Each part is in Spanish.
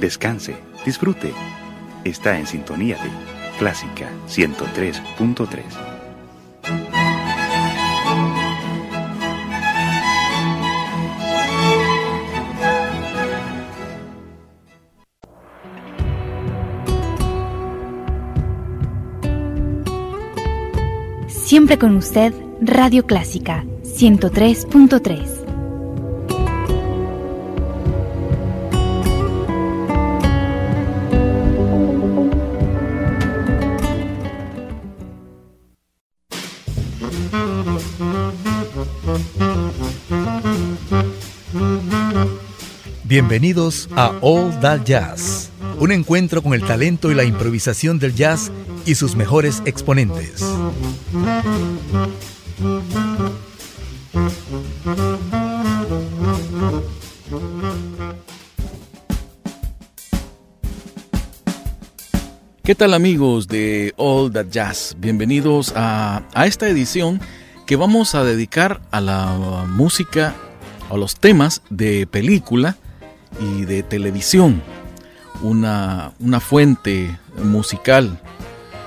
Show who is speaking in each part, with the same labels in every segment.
Speaker 1: descanse, disfrute. Está en sintonía de Clásica 103.3.
Speaker 2: Siempre con usted, Radio Clásica 103.3.
Speaker 3: Bienvenidos a All That Jazz, un encuentro con el talento y la improvisación del jazz y sus mejores exponentes.
Speaker 4: ¿Qué tal amigos de All That Jazz? Bienvenidos a, a esta edición que vamos a dedicar a la música, a los temas de película y de televisión. Una, una fuente musical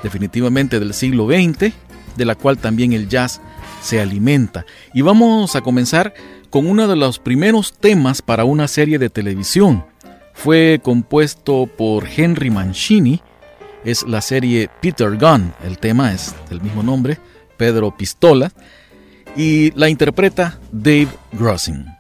Speaker 4: definitivamente del siglo XX, de la cual también el jazz se alimenta. Y vamos a comenzar con uno de los primeros temas para una serie de televisión. Fue compuesto por Henry Mancini, es la serie Peter Gunn, el tema es del mismo nombre, Pedro Pistola, y la interpreta Dave Grossing.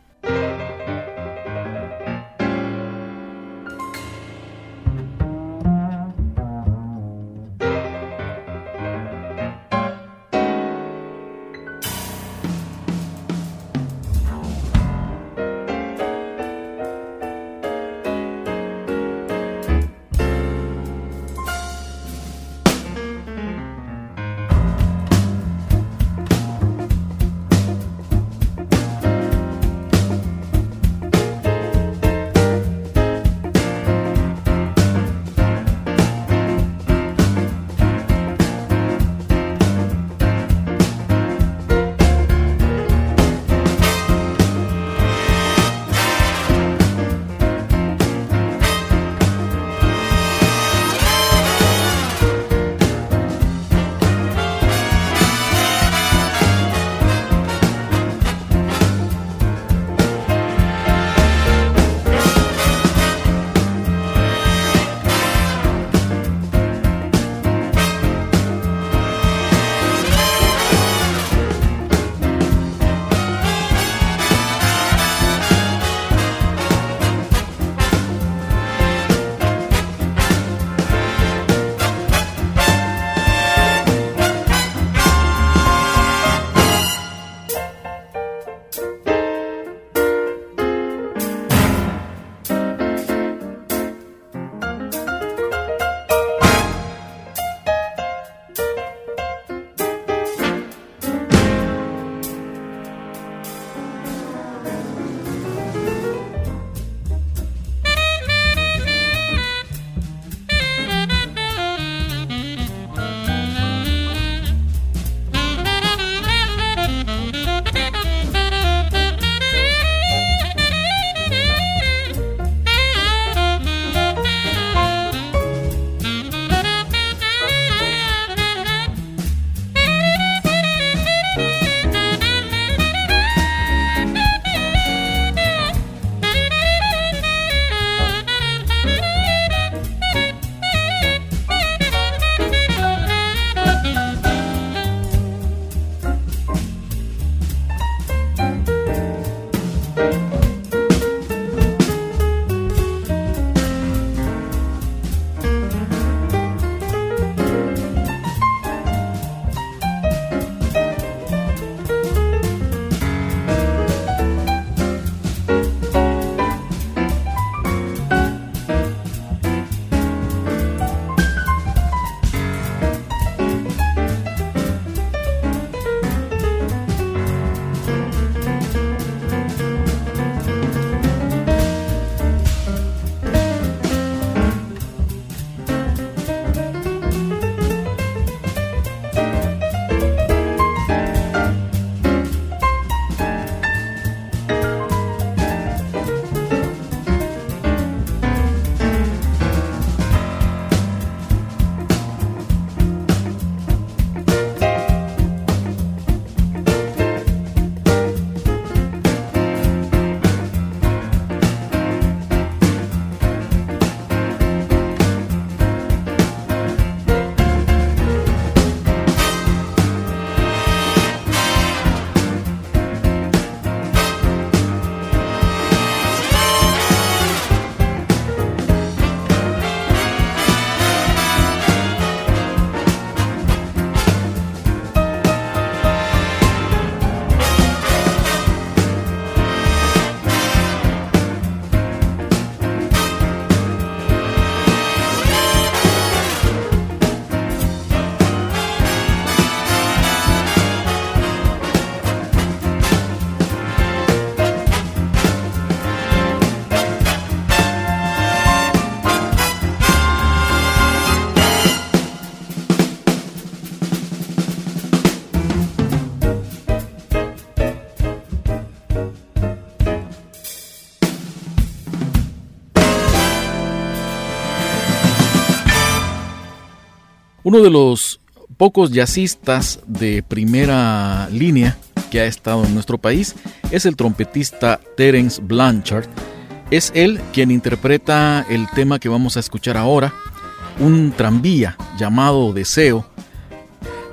Speaker 4: Uno de los pocos jazzistas de primera línea que ha estado en nuestro país es el trompetista Terence Blanchard. Es él quien interpreta el tema que vamos a escuchar ahora, un tranvía llamado Deseo,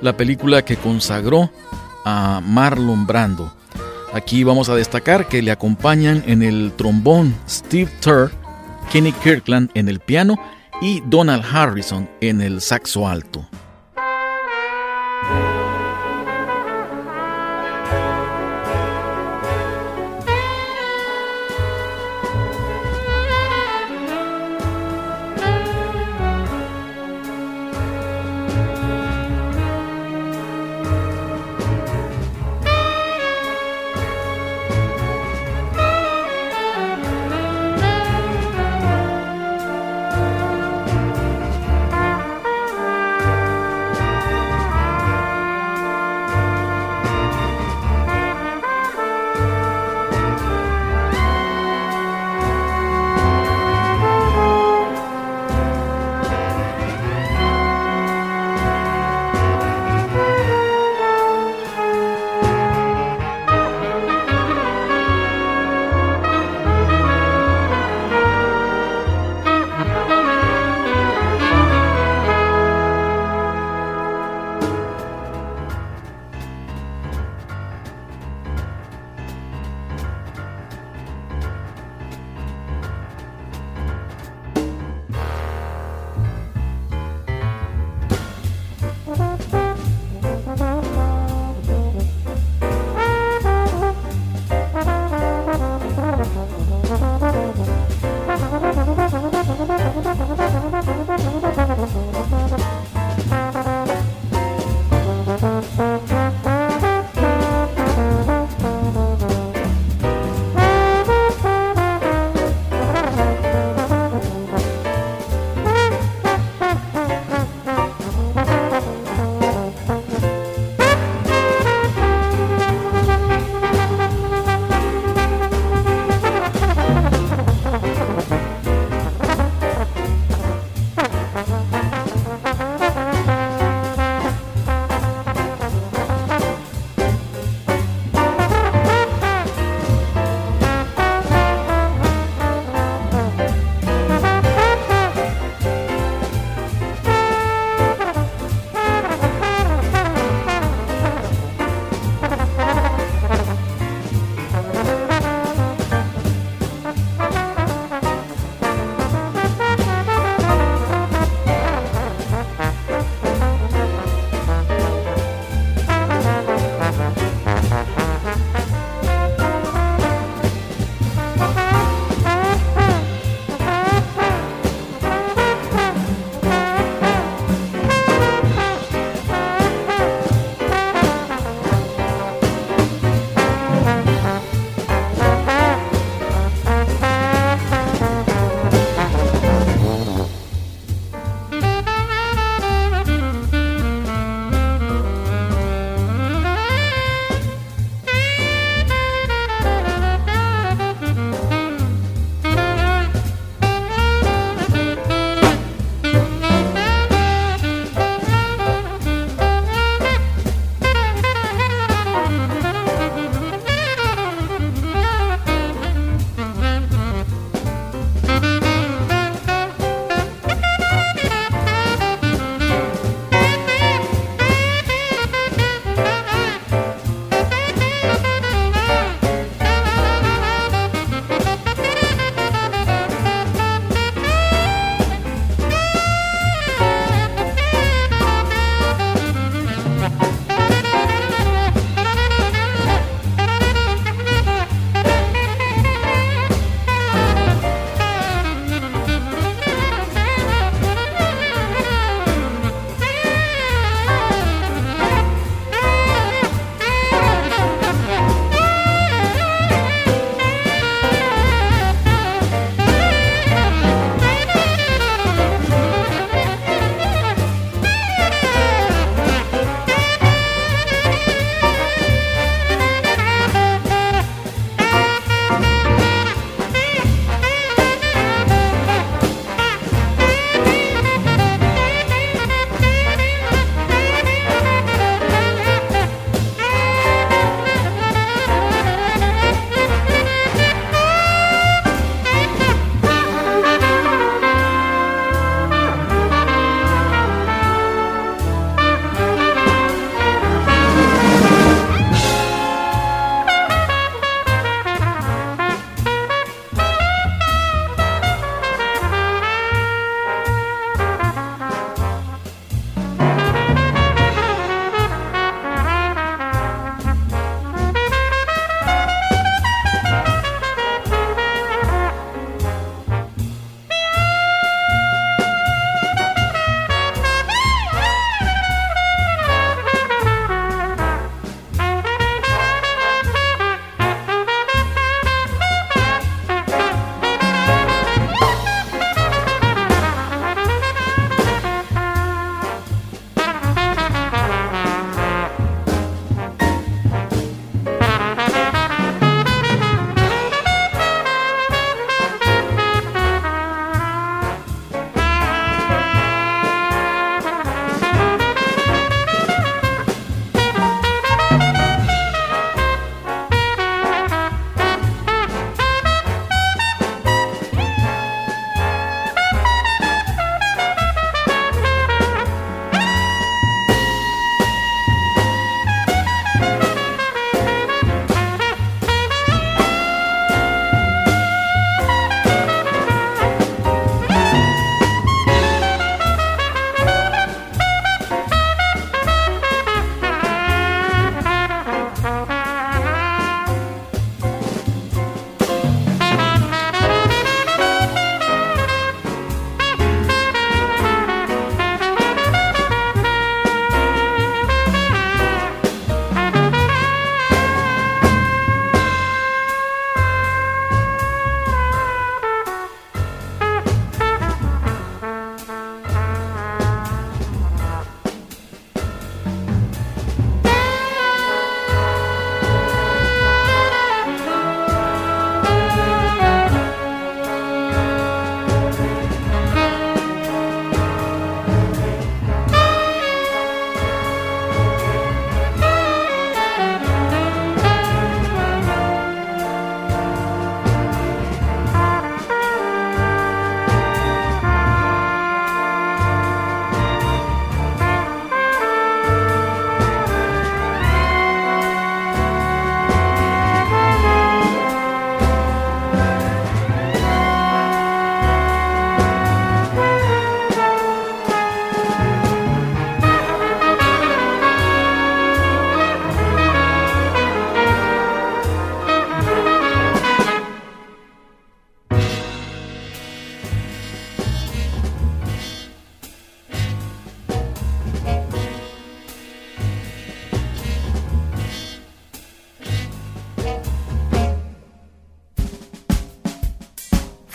Speaker 4: la película que consagró a Marlon Brando. Aquí vamos a destacar que le acompañan en el trombón Steve Turr, Kenny Kirkland en el piano y Donald Harrison en el saxo alto.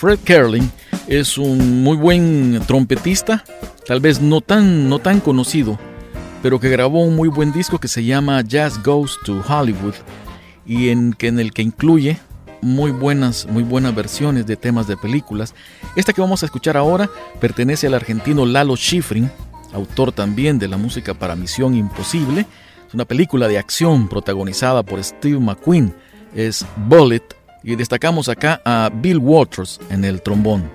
Speaker 4: Fred Kerling es un muy buen trompetista, tal vez no tan, no tan conocido, pero que grabó un muy buen disco que se llama Jazz Goes to Hollywood y en, que, en el que incluye muy buenas, muy buenas versiones de temas de películas. Esta que vamos a escuchar ahora pertenece al argentino Lalo Schifrin, autor también de la música para Misión Imposible. Es una película de acción protagonizada por Steve McQueen. Es Bullet y destacamos acá a Bill Waters en el trombón.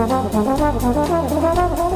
Speaker 4: ハハハハハ!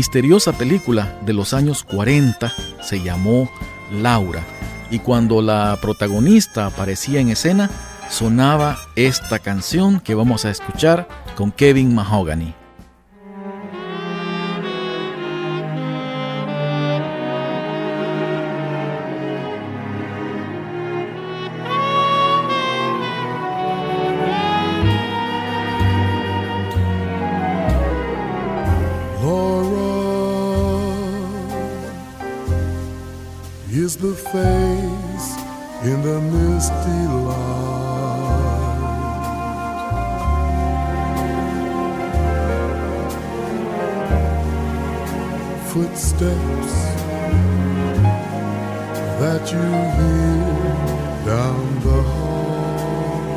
Speaker 4: Misteriosa película de los años 40 se llamó Laura y cuando la protagonista aparecía en escena sonaba esta canción que vamos a escuchar con Kevin Mahogany.
Speaker 5: Footsteps that you hear down the hall.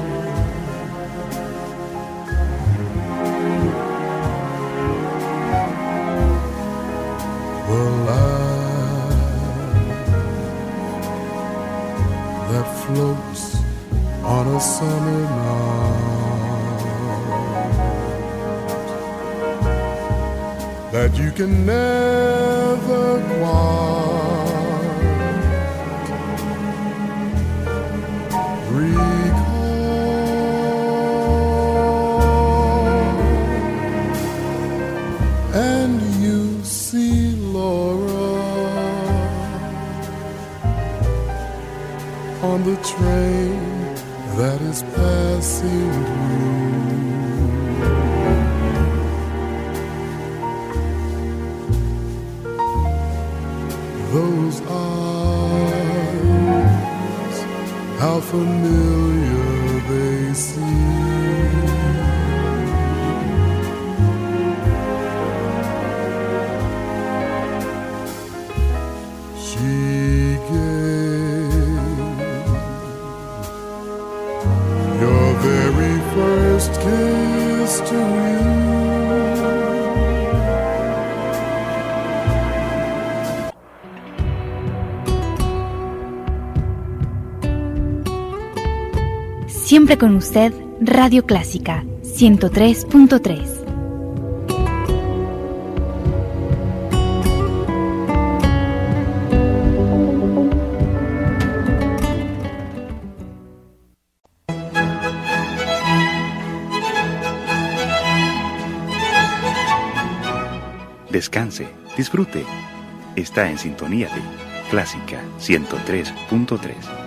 Speaker 5: The light that floats on a summer night that you can never quite recall. And you see Laura on the train that is passing through. Those eyes, how familiar they seem. She gave your very first kiss to you.
Speaker 2: Siempre con usted, Radio Clásica 103.3.
Speaker 1: Descanse, disfrute. Está en sintonía de Clásica 103.3.